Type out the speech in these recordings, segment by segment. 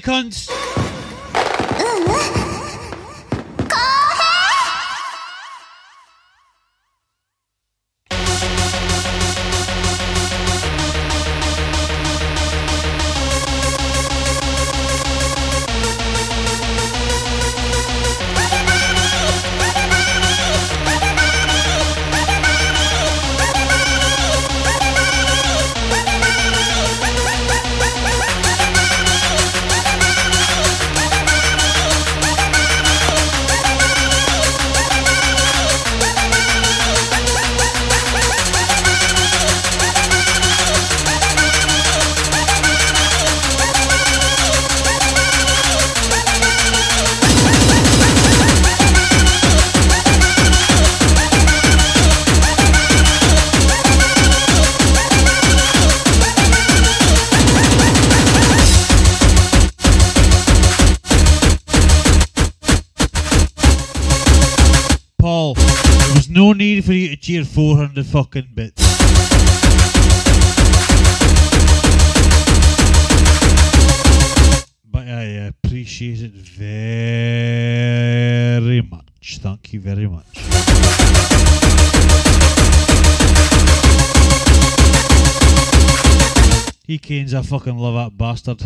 Cunts. 400 fucking bits. But I appreciate it very much. Thank you very much. He Kane's a fucking love that bastard.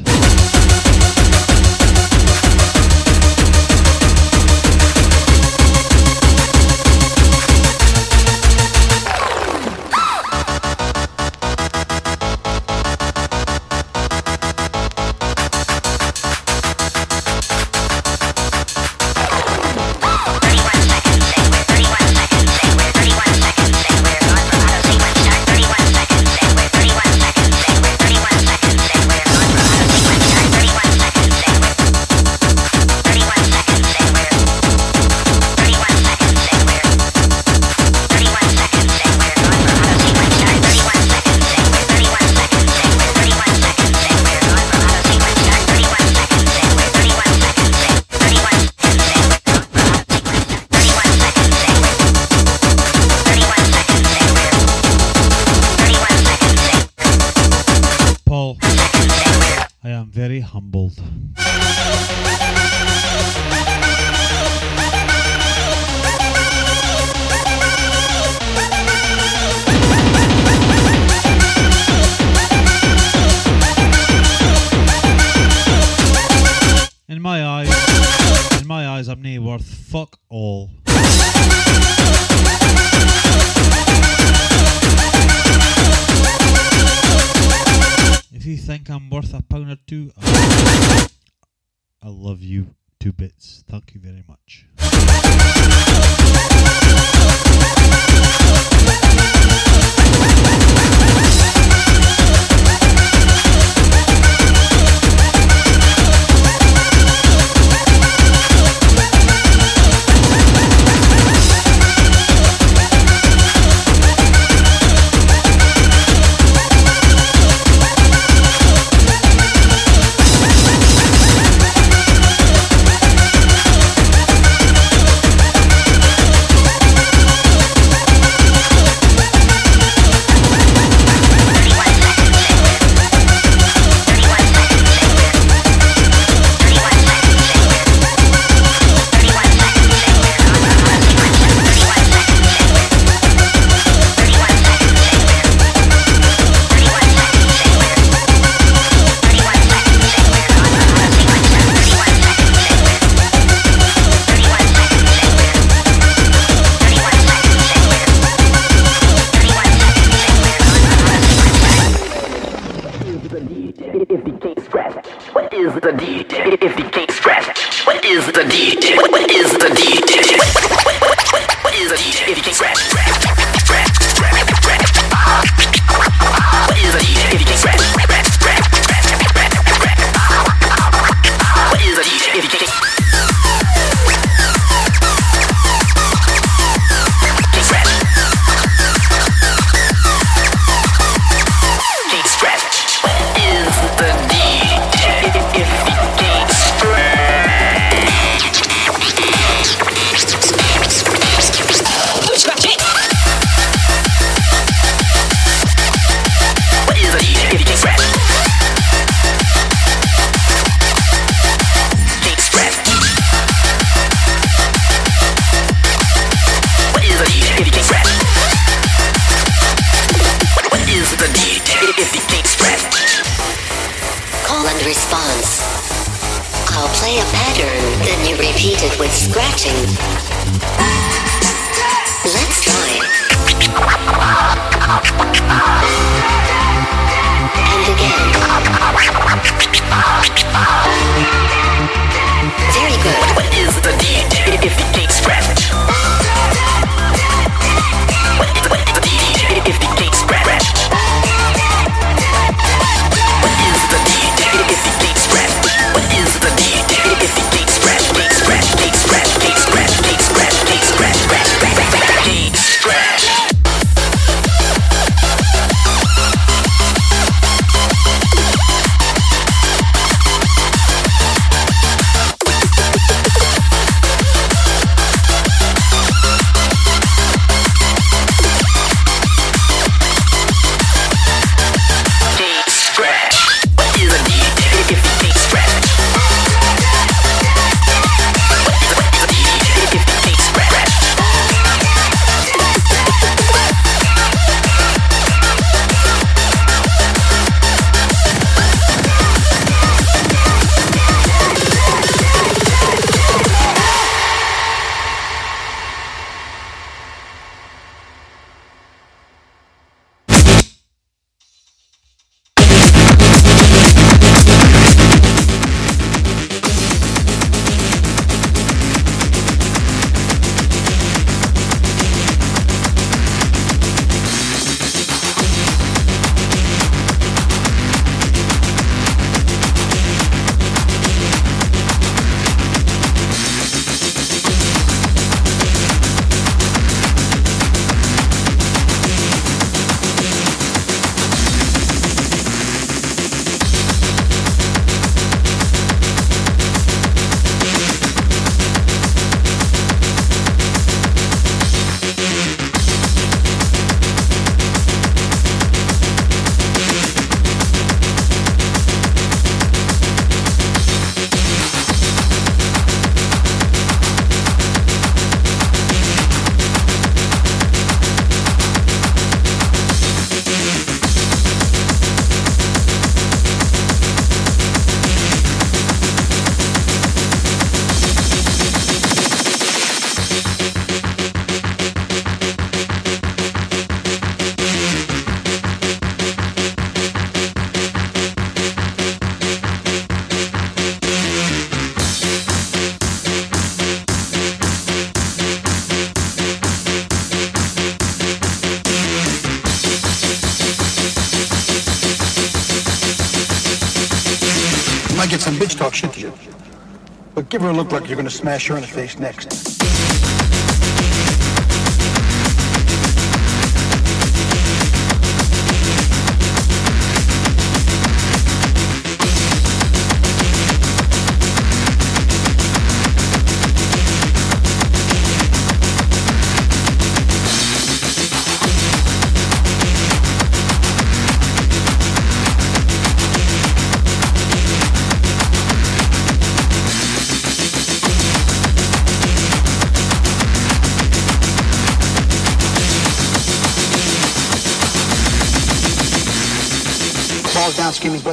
A look like you're gonna smash her in the face next.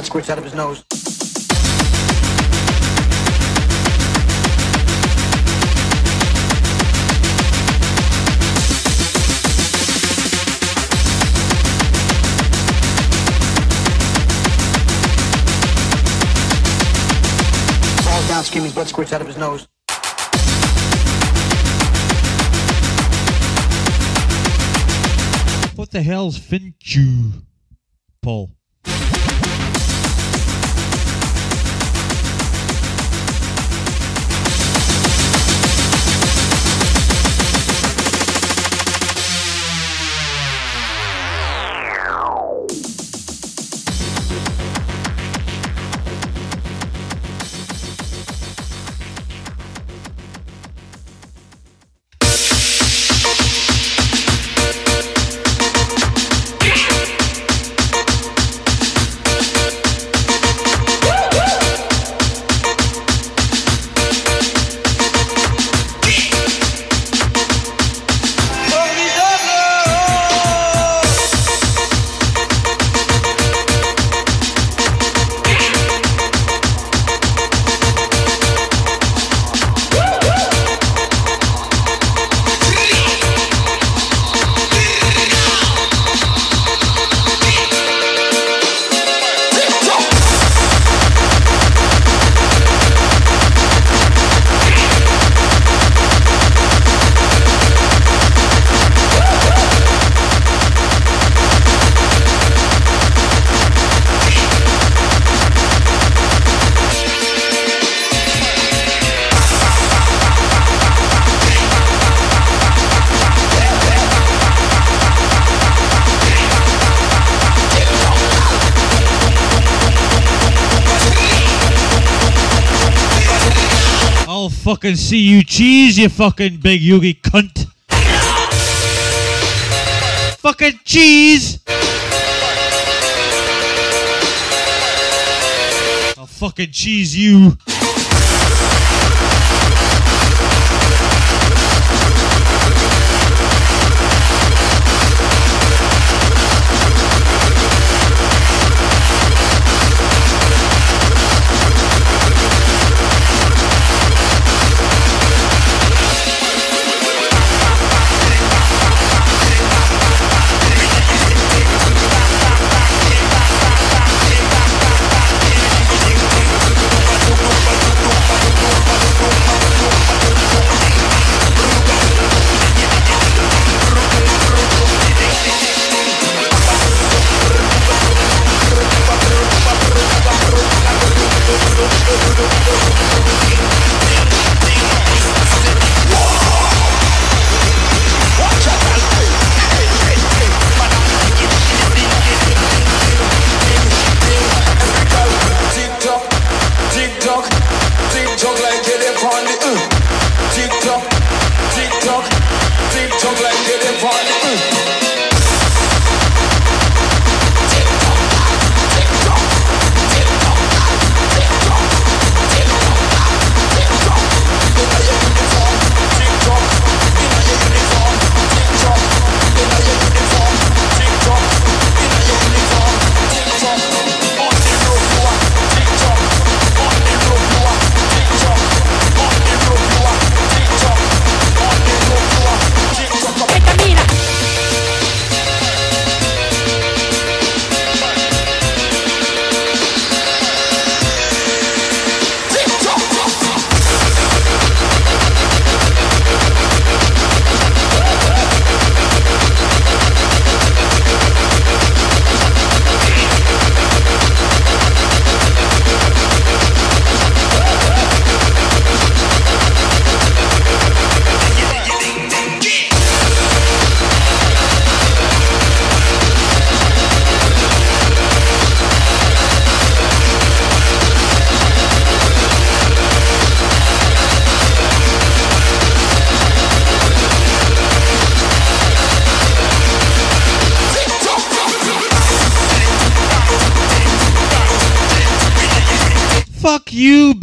Blood squirts out of his nose. Falls down screaming, blood squirts out of his nose. What the hell's Finchu, fucking see you cheese, you fucking big Yugi cunt. fucking cheese! I'll fucking cheese you.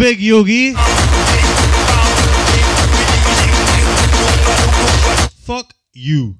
Big Yogi. Fuck you.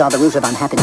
are the root of unhappiness.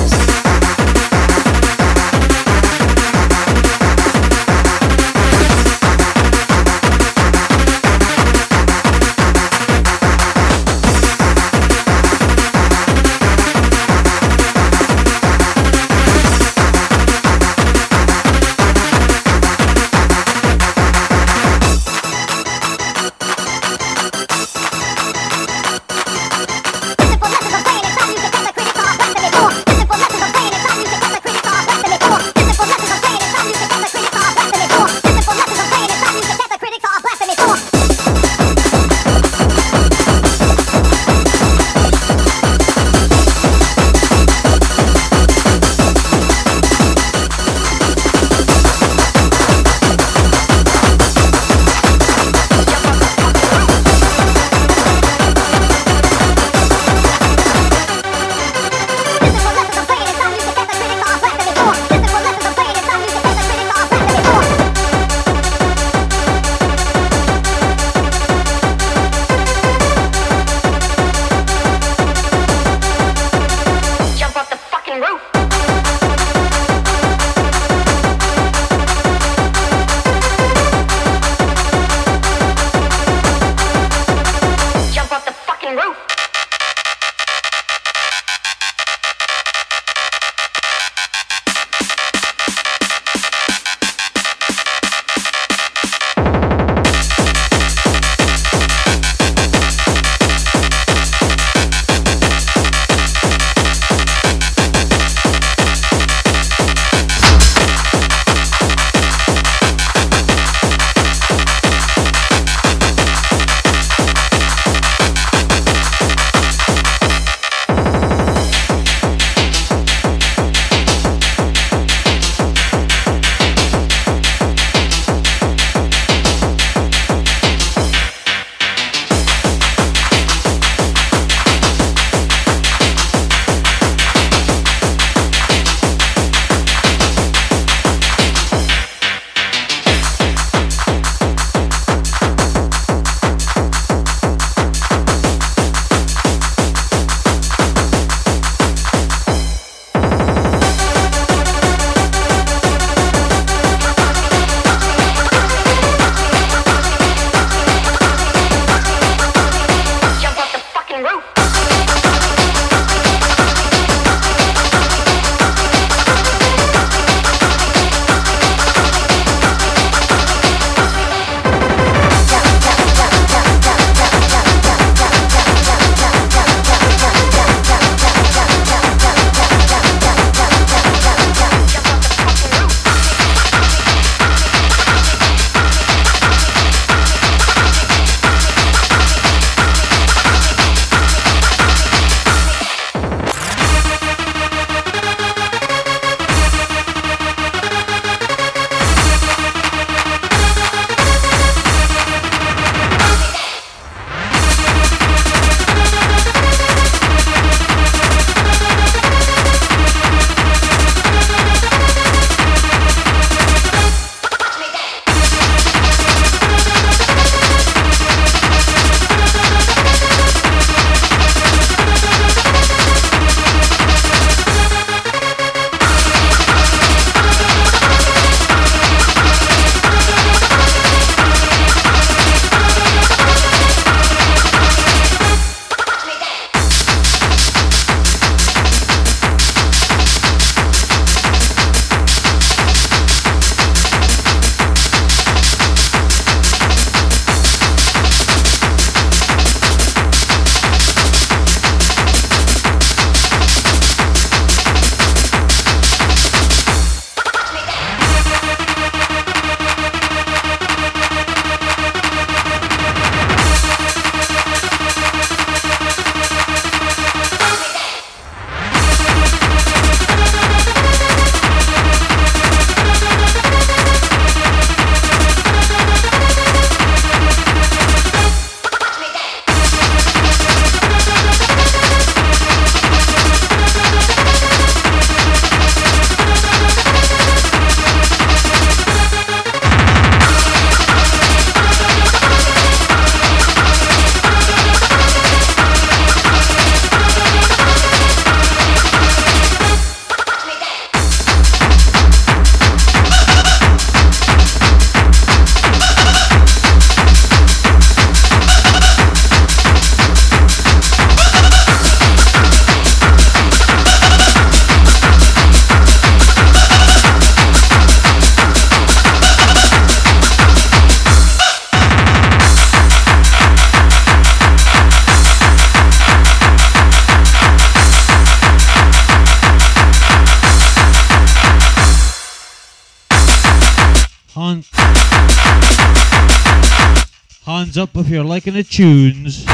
You're liking the tunes.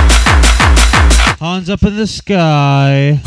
Hands up in the sky.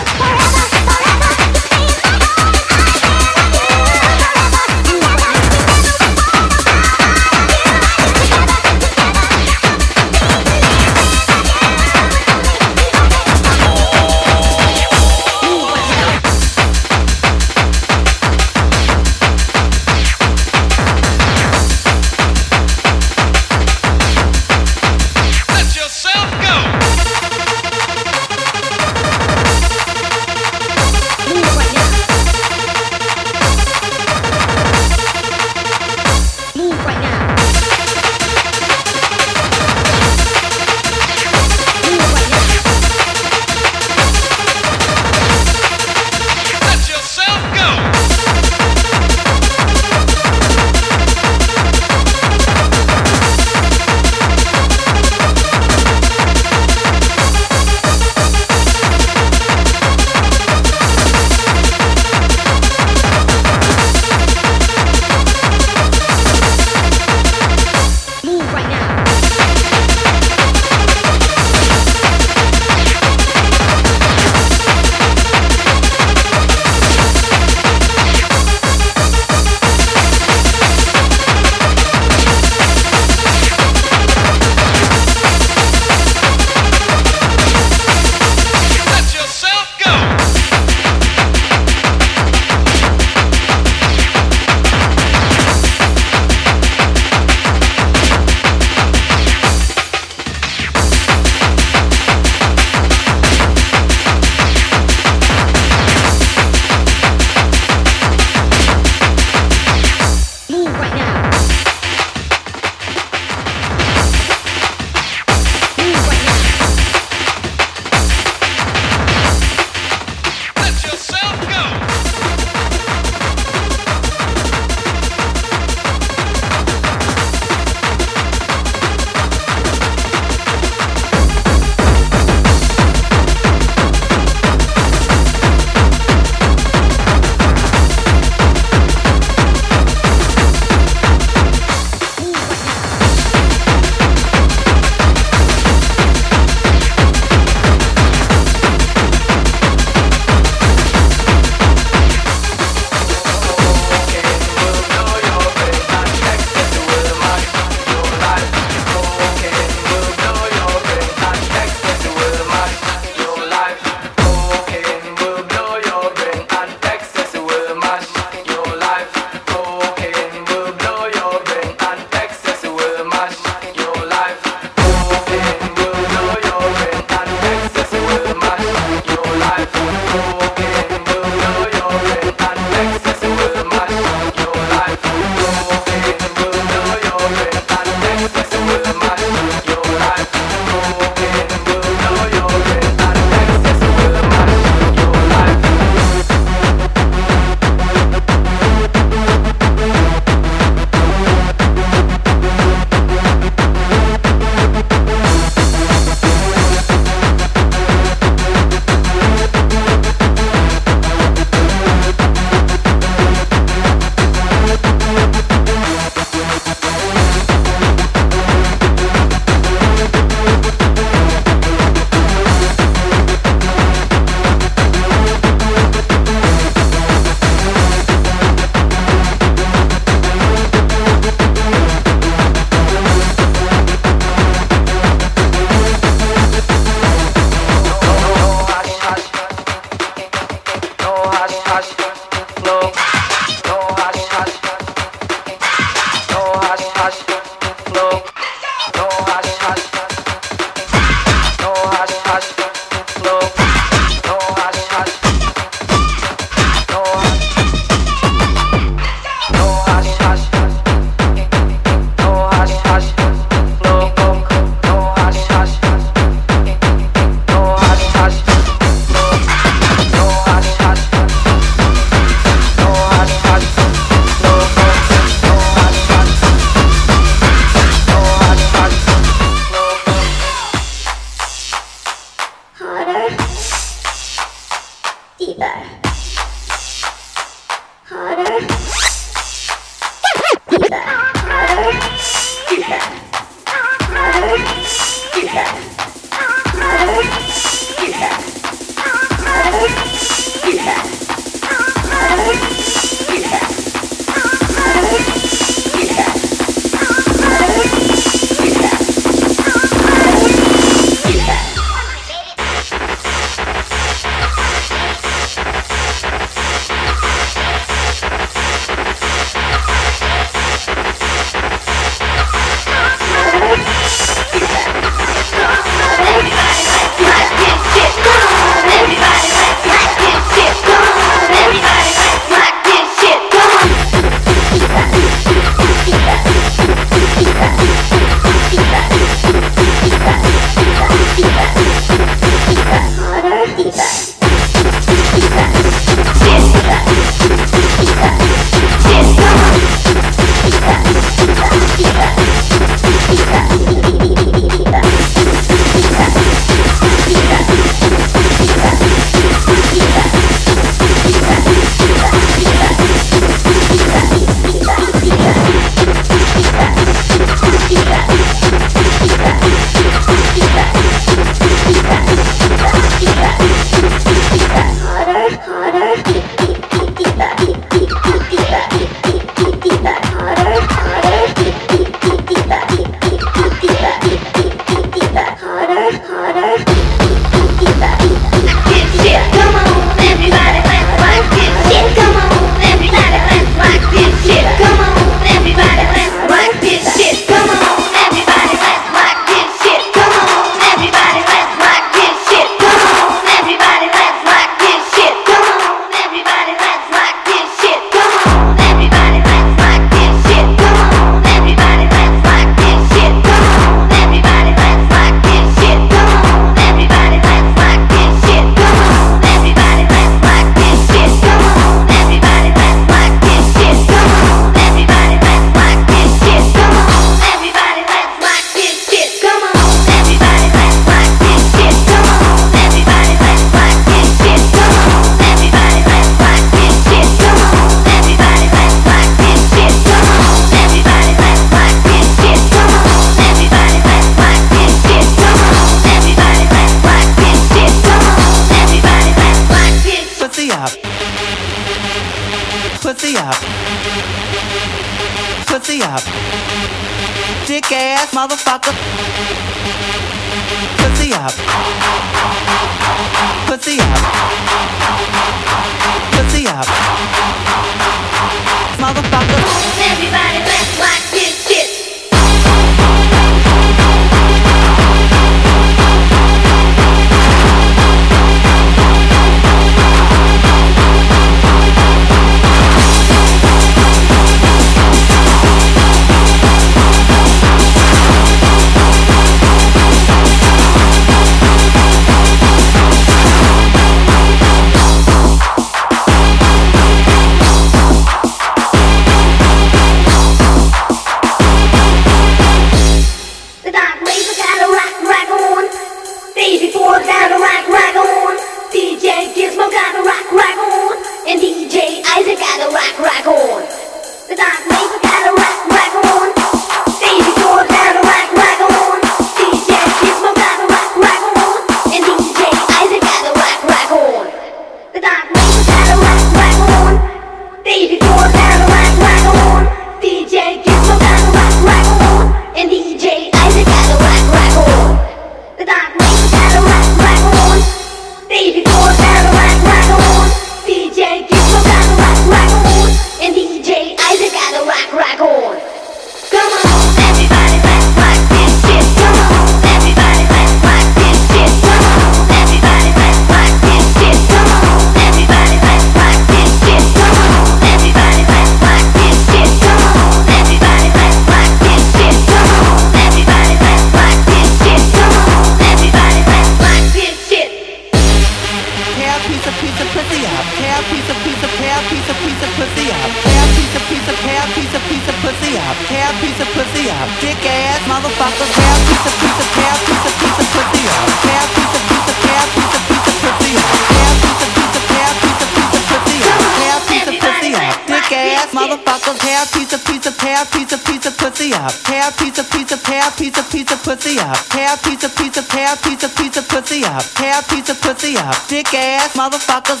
Motherfuckers.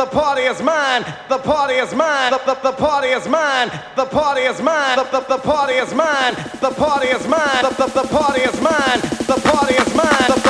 The party is mine. The party is mine. The, the, the party is mine. The party is mine. The, the, the party is mine. The party is mine. The, the, the party is mine. The party is mine. The, the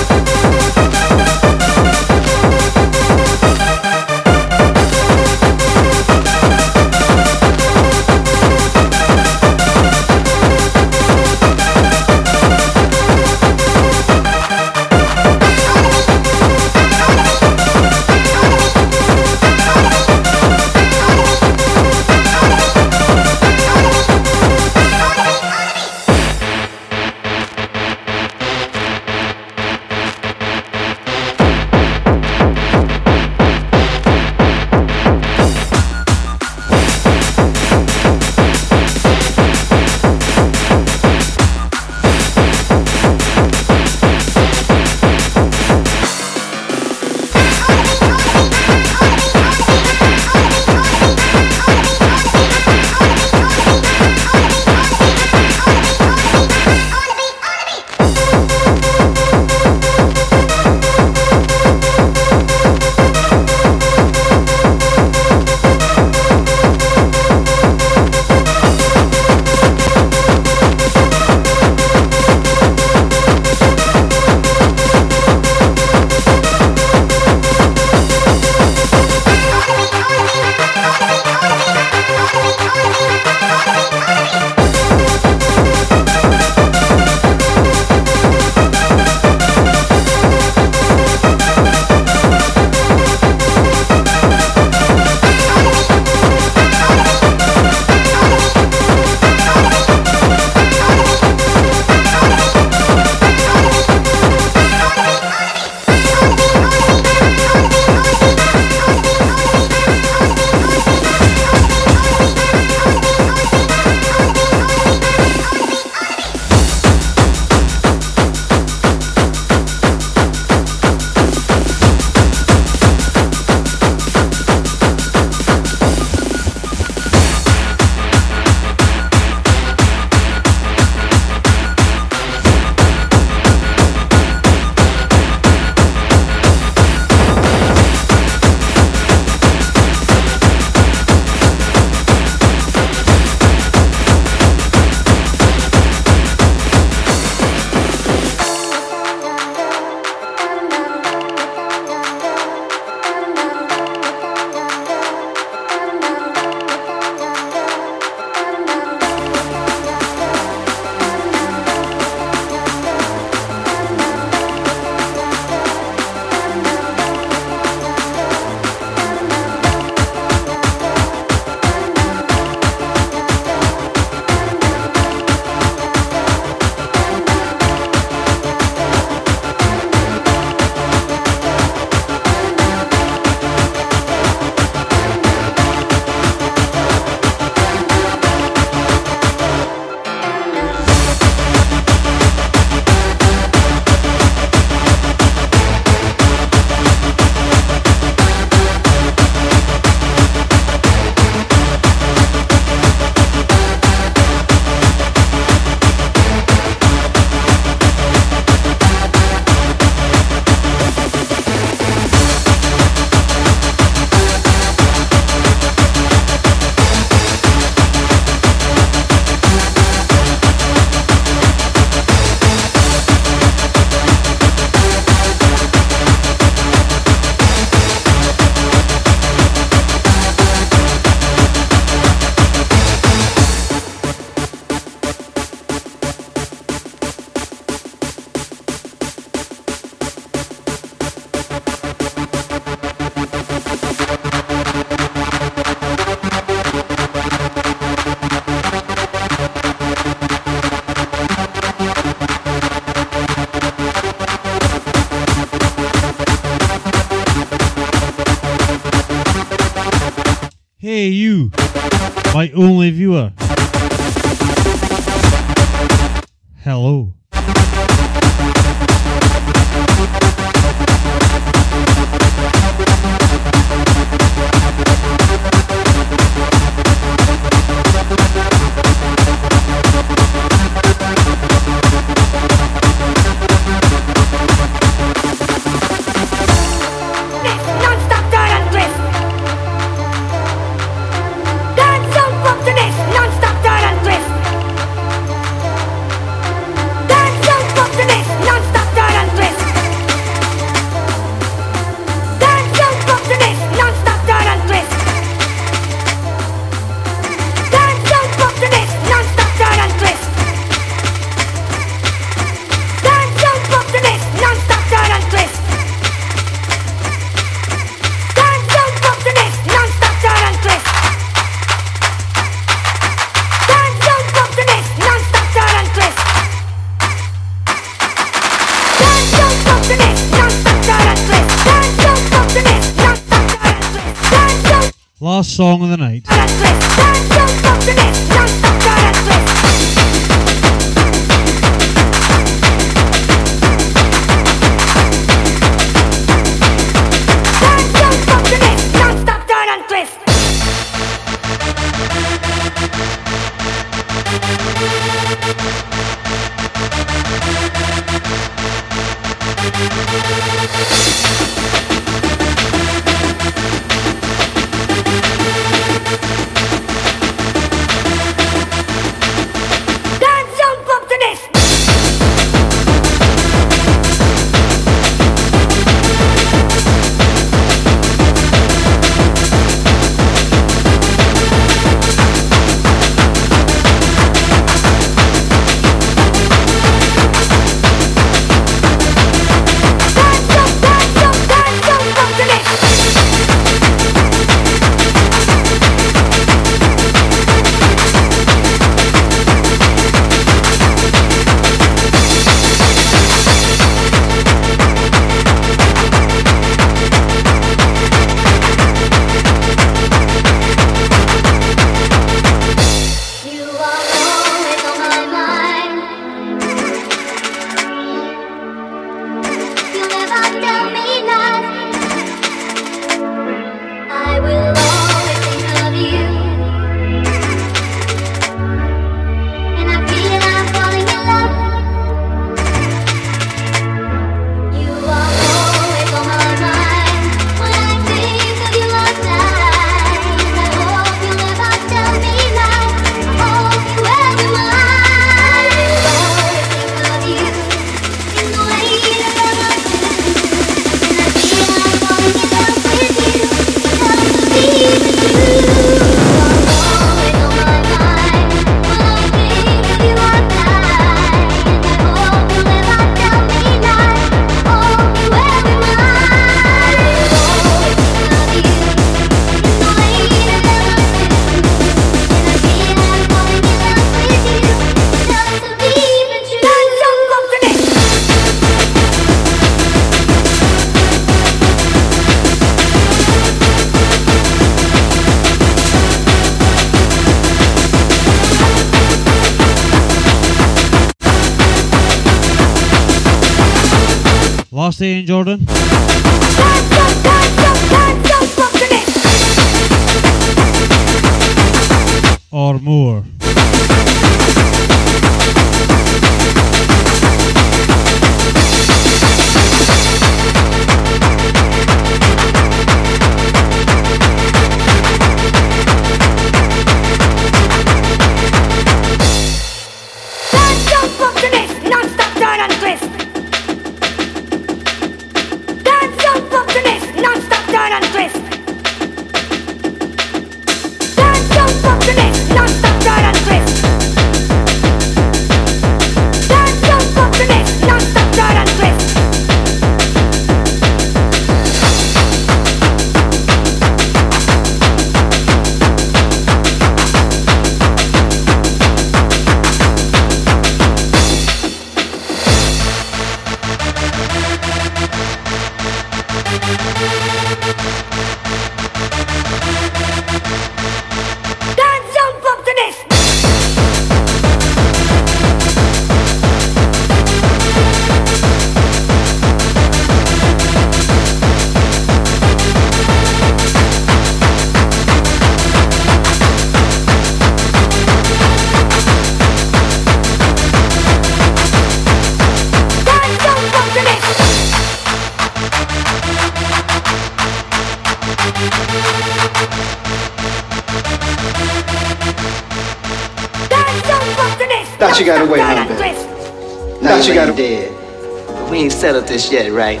settled this yet, right?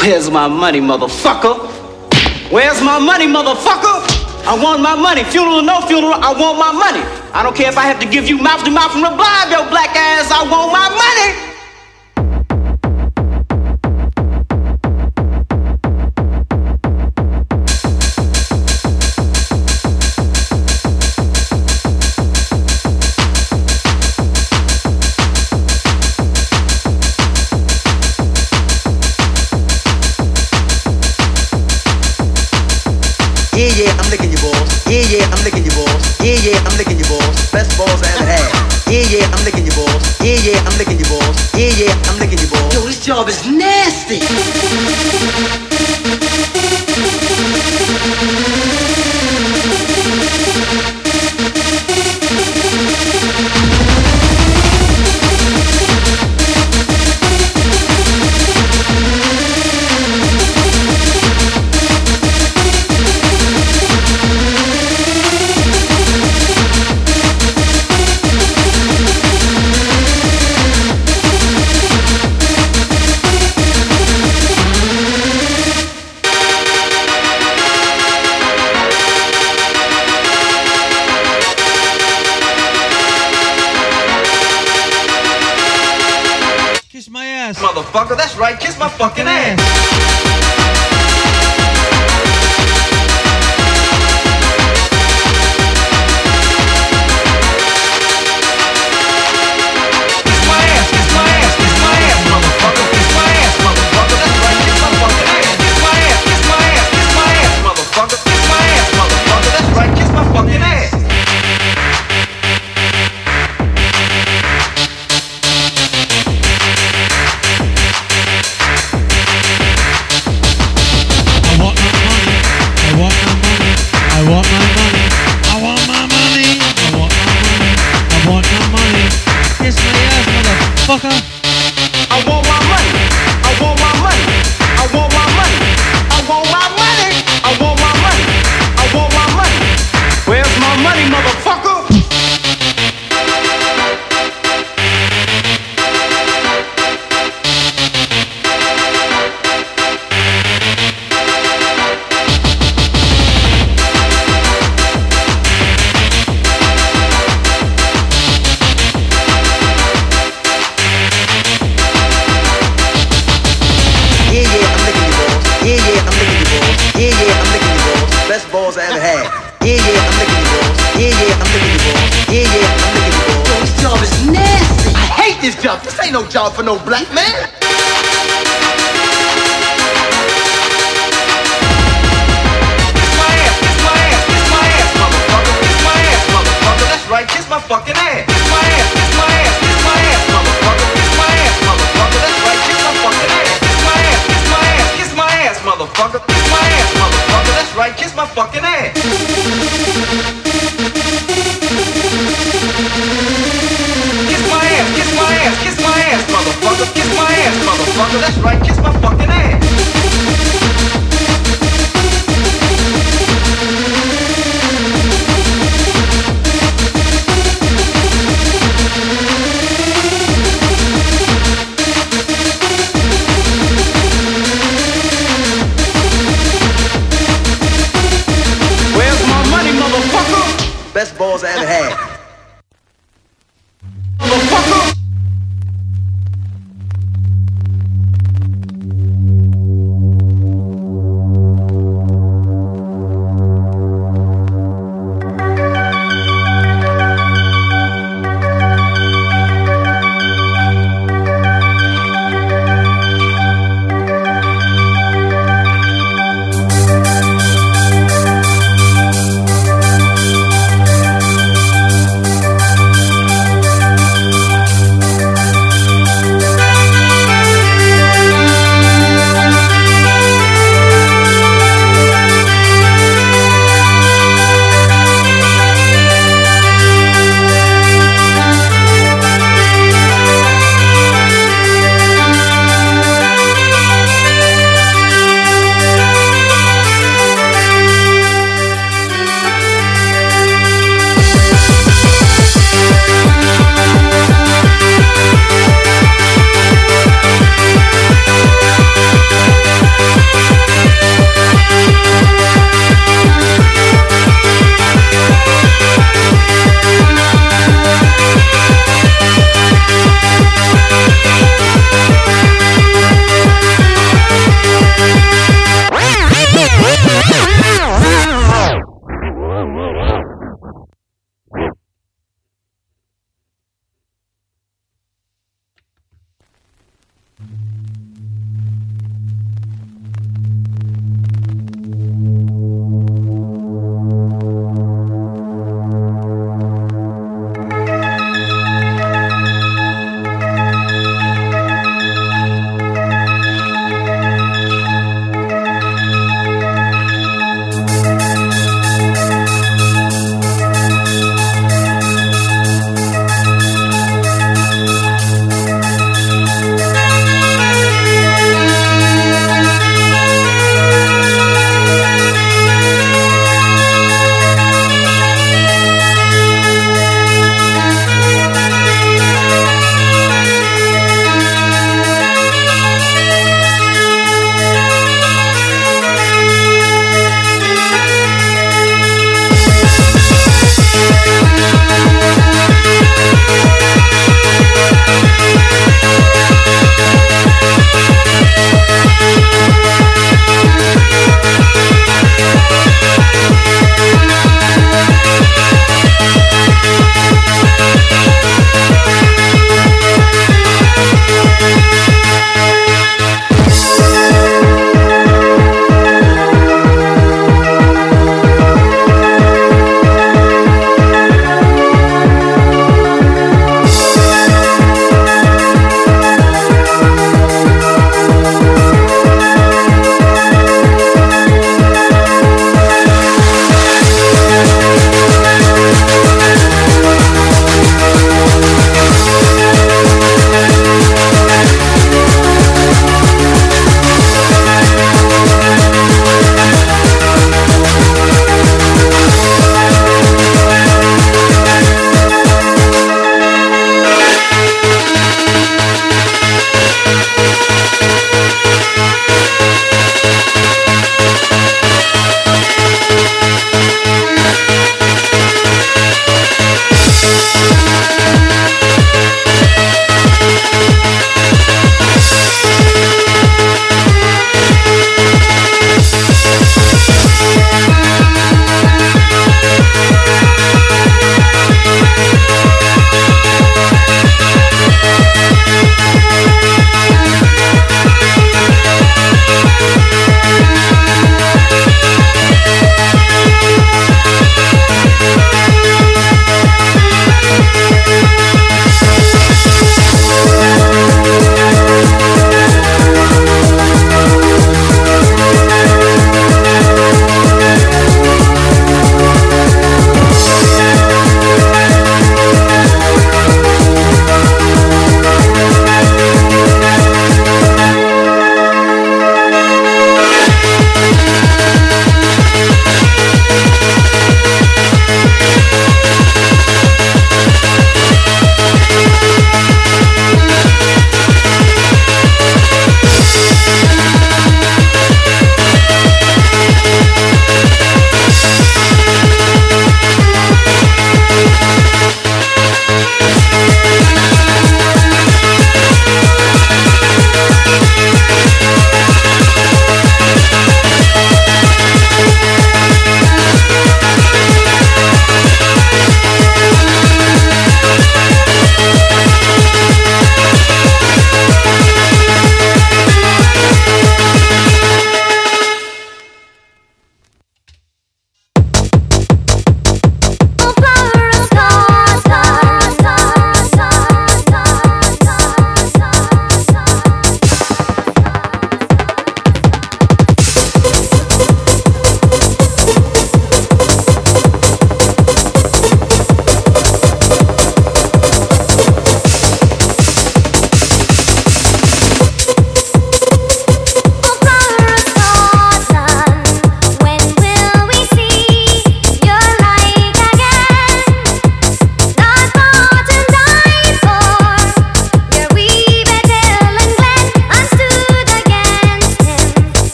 Where's my money, motherfucker? Where's my money, motherfucker? I want my money. Funeral or no funeral, I want my money. I don't care if I have to give you mouth to mouth from the blind, yo black ass. I want my money.